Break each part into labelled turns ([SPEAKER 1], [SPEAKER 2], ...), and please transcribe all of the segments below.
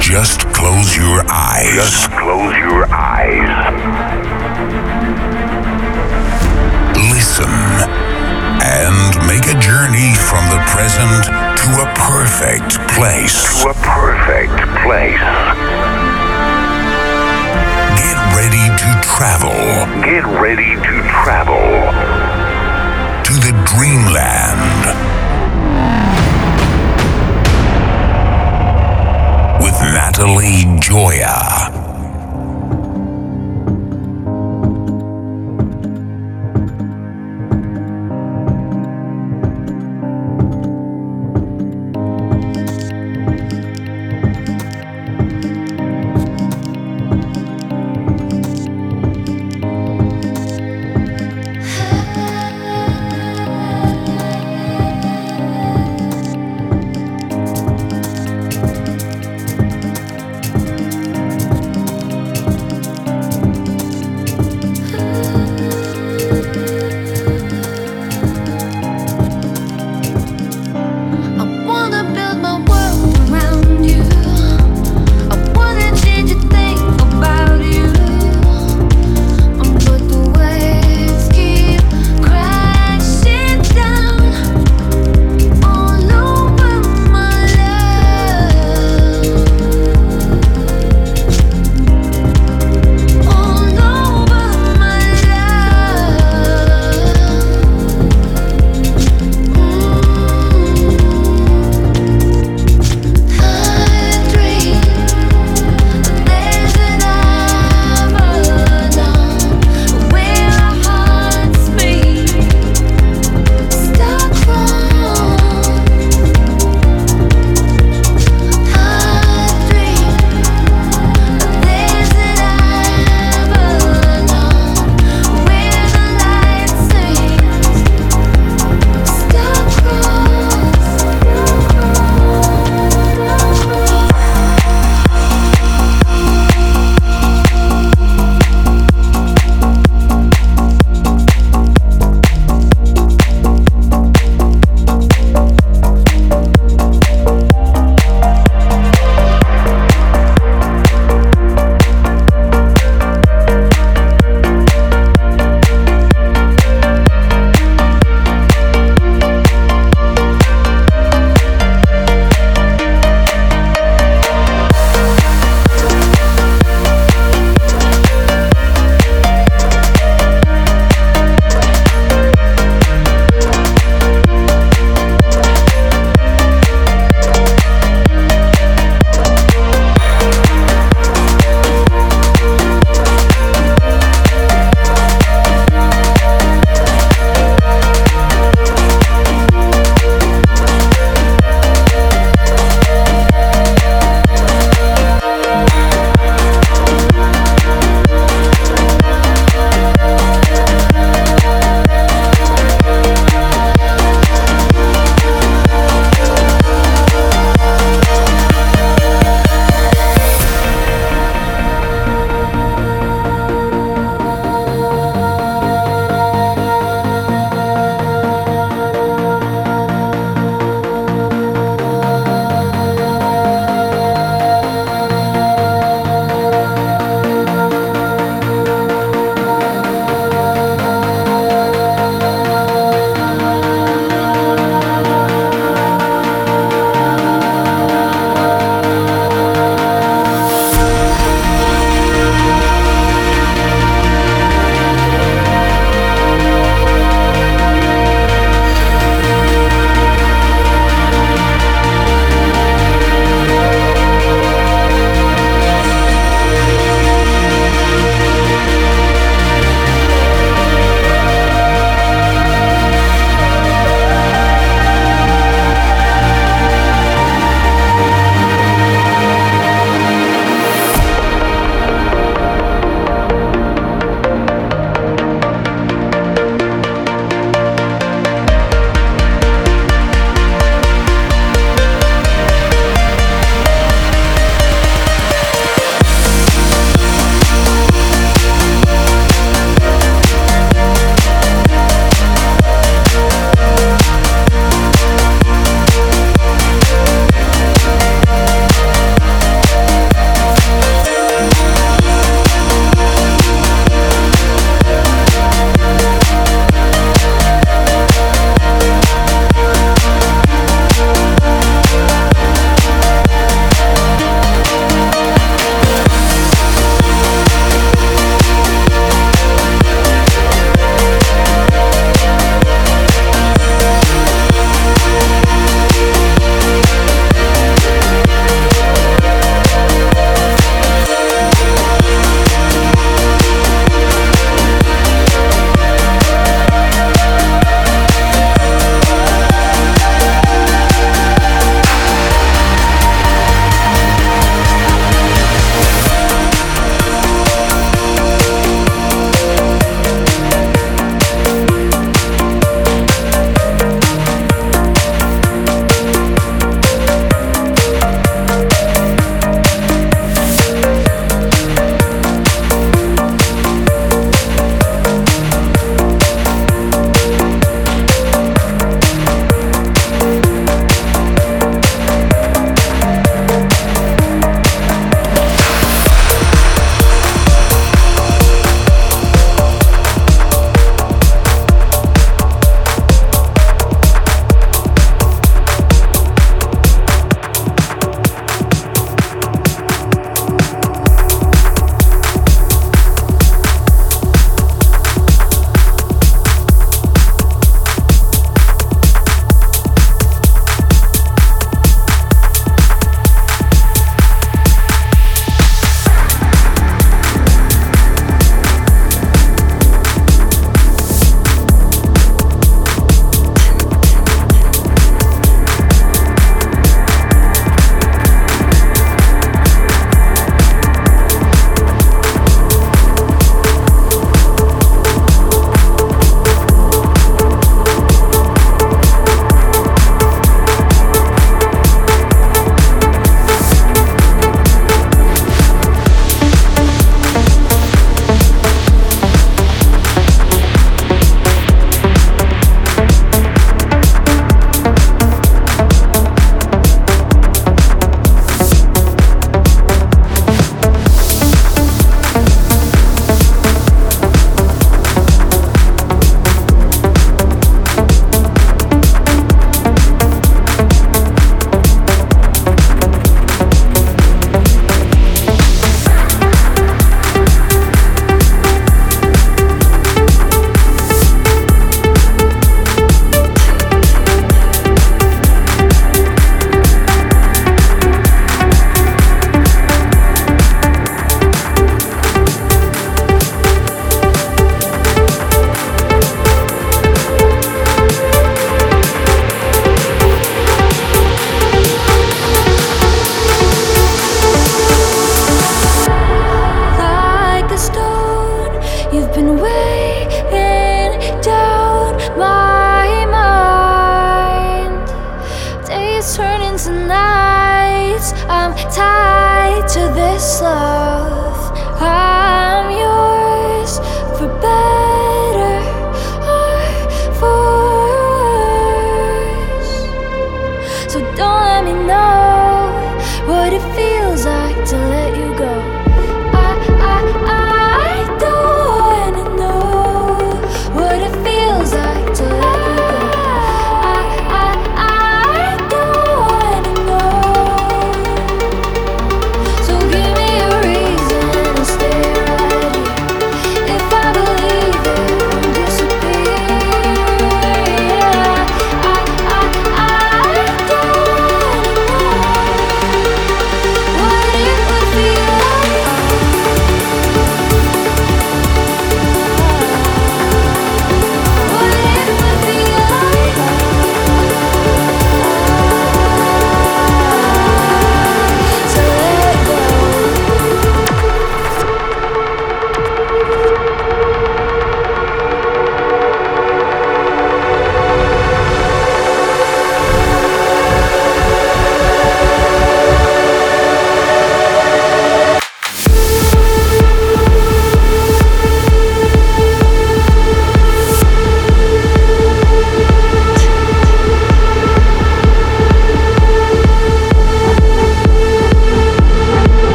[SPEAKER 1] Just close your eyes.
[SPEAKER 2] Just close your eyes.
[SPEAKER 1] Listen and make a journey from the present to a perfect place.
[SPEAKER 2] To a perfect place.
[SPEAKER 1] Get ready to travel
[SPEAKER 2] Get ready to travel
[SPEAKER 1] to the dreamland Natalie Joya.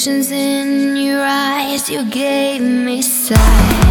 [SPEAKER 3] Visions in your eyes, you gave me sight.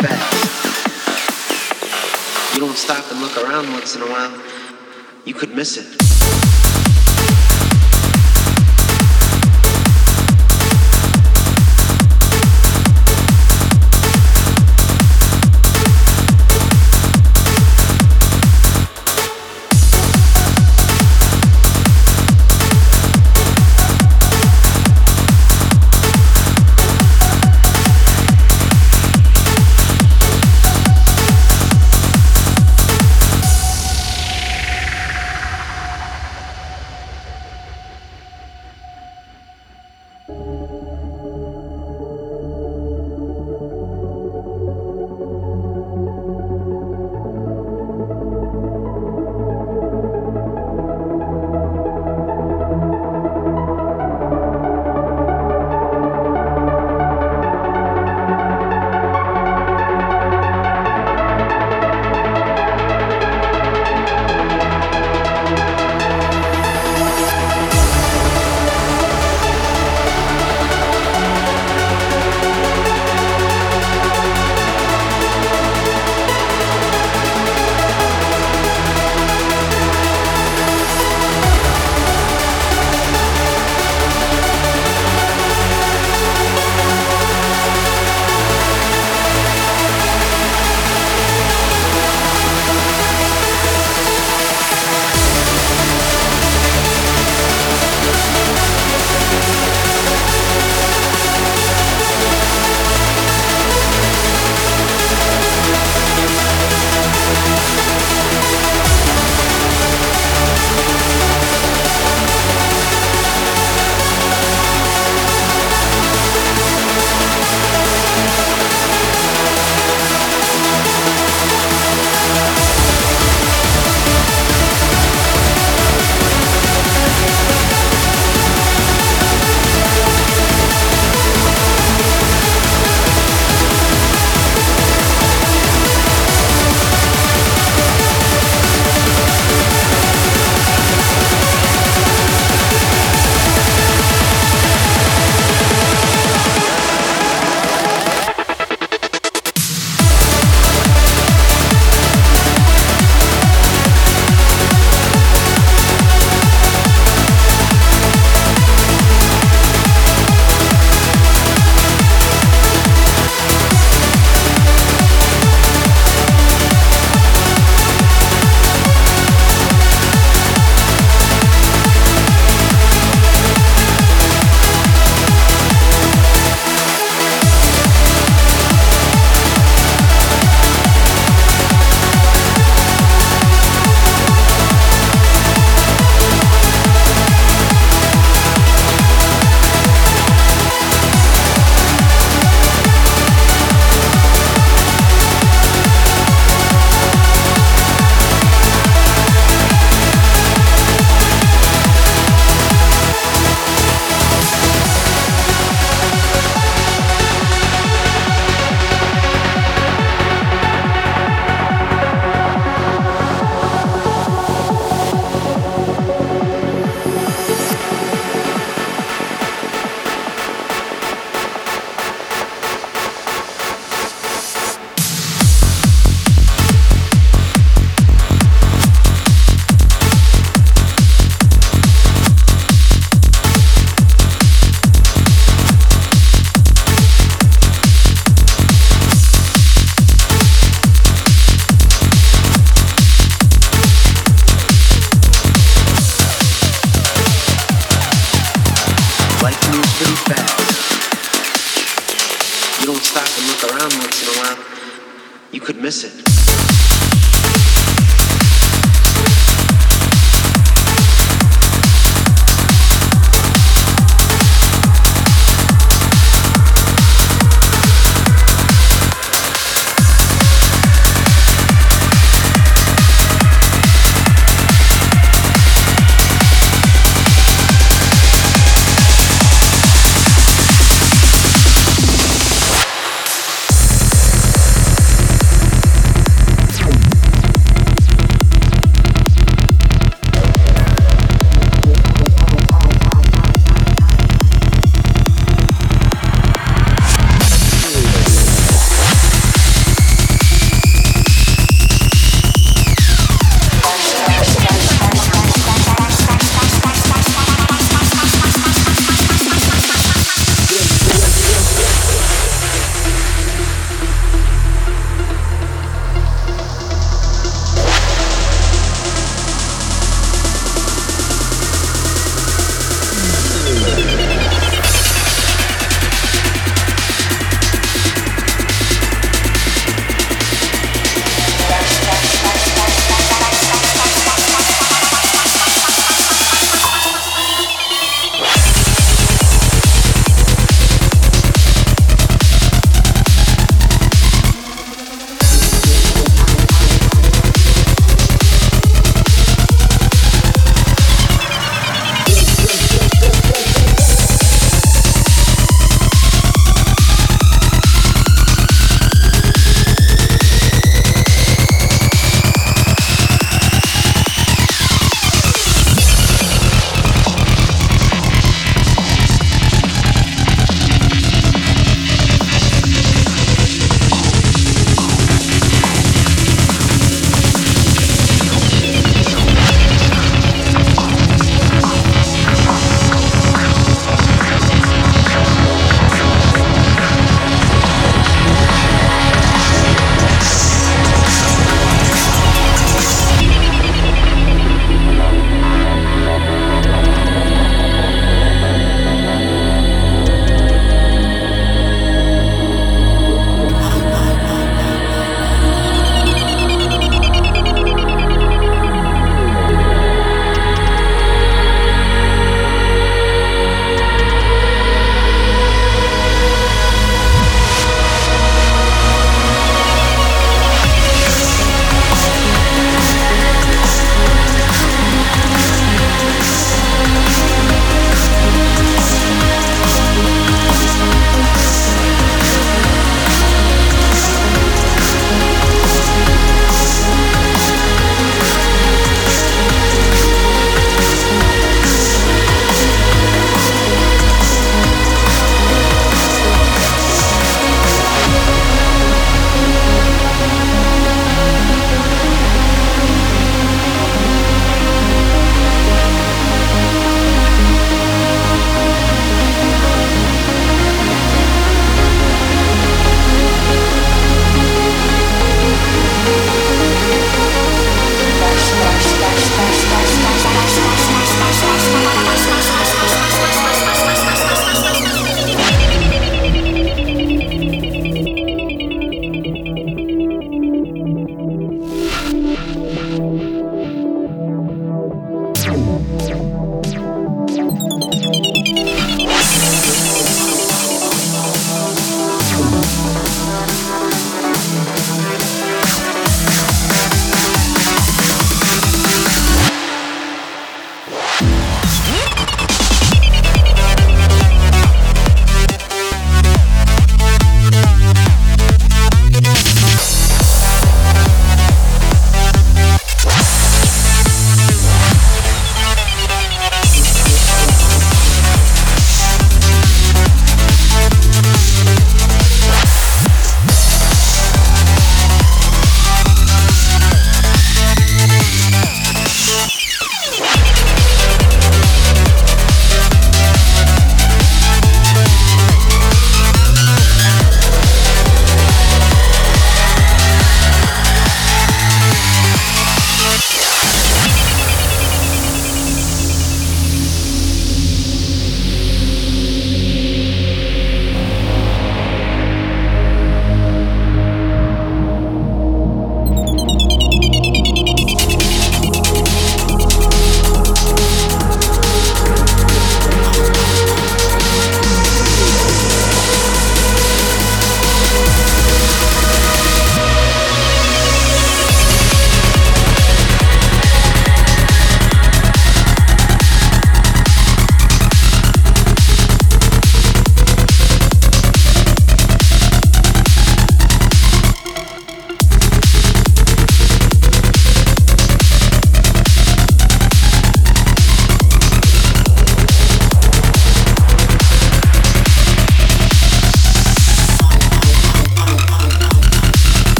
[SPEAKER 4] You don't stop and look around once in a while, you could miss it.